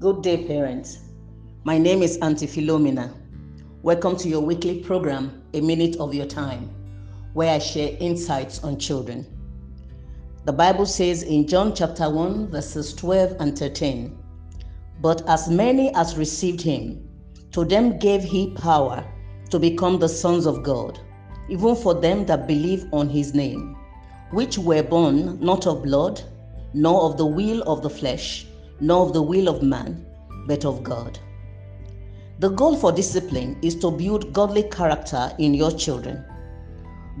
Good day, parents. My name is Auntie Philomena. Welcome to your weekly program, A Minute of Your Time, where I share insights on children. The Bible says in John chapter 1, verses 12 and 13 But as many as received him, to them gave he power to become the sons of God, even for them that believe on his name, which were born not of blood, nor of the will of the flesh nor of the will of man, but of God. The goal for discipline is to build godly character in your children.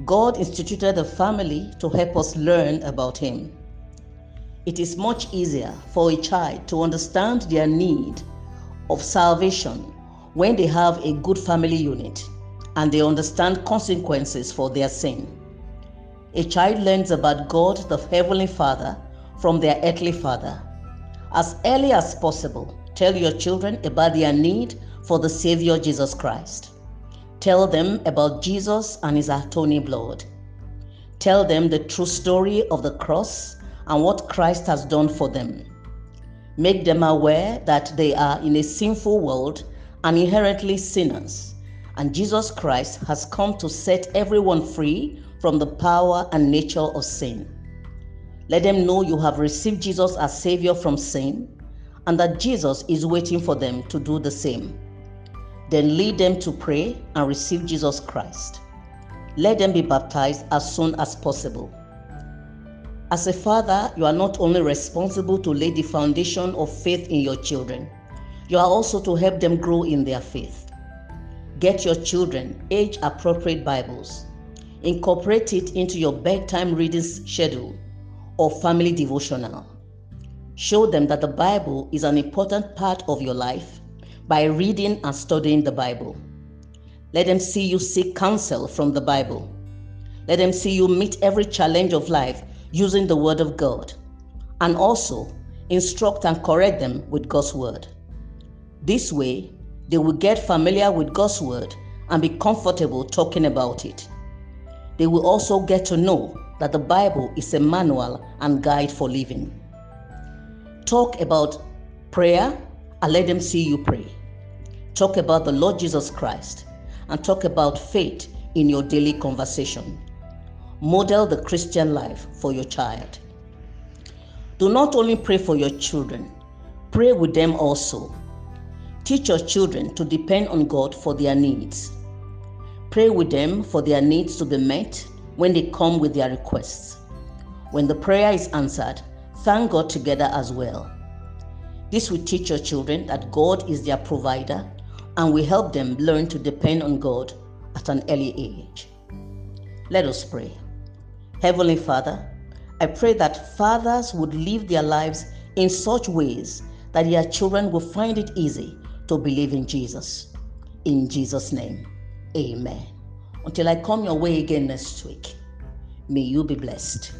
God instituted the family to help us learn about Him. It is much easier for a child to understand their need of salvation when they have a good family unit and they understand consequences for their sin. A child learns about God, the Heavenly Father, from their earthly father as early as possible, tell your children about their need for the Savior Jesus Christ. Tell them about Jesus and his atoning blood. Tell them the true story of the cross and what Christ has done for them. Make them aware that they are in a sinful world and inherently sinners, and Jesus Christ has come to set everyone free from the power and nature of sin. Let them know you have received Jesus as Savior from sin and that Jesus is waiting for them to do the same. Then lead them to pray and receive Jesus Christ. Let them be baptized as soon as possible. As a father, you are not only responsible to lay the foundation of faith in your children, you are also to help them grow in their faith. Get your children age appropriate Bibles. Incorporate it into your bedtime reading schedule or family devotional. Show them that the Bible is an important part of your life by reading and studying the Bible. Let them see you seek counsel from the Bible. Let them see you meet every challenge of life using the Word of God. And also instruct and correct them with God's Word. This way, they will get familiar with God's Word and be comfortable talking about it. They will also get to know that the Bible is a manual and guide for living. Talk about prayer and let them see you pray. Talk about the Lord Jesus Christ and talk about faith in your daily conversation. Model the Christian life for your child. Do not only pray for your children, pray with them also. Teach your children to depend on God for their needs. Pray with them for their needs to be met when they come with their requests. When the prayer is answered, thank God together as well. This will teach your children that God is their provider and will help them learn to depend on God at an early age. Let us pray. Heavenly Father, I pray that fathers would live their lives in such ways that their children will find it easy to believe in Jesus. In Jesus' name, amen. Until I come your way again next week, may you be blessed.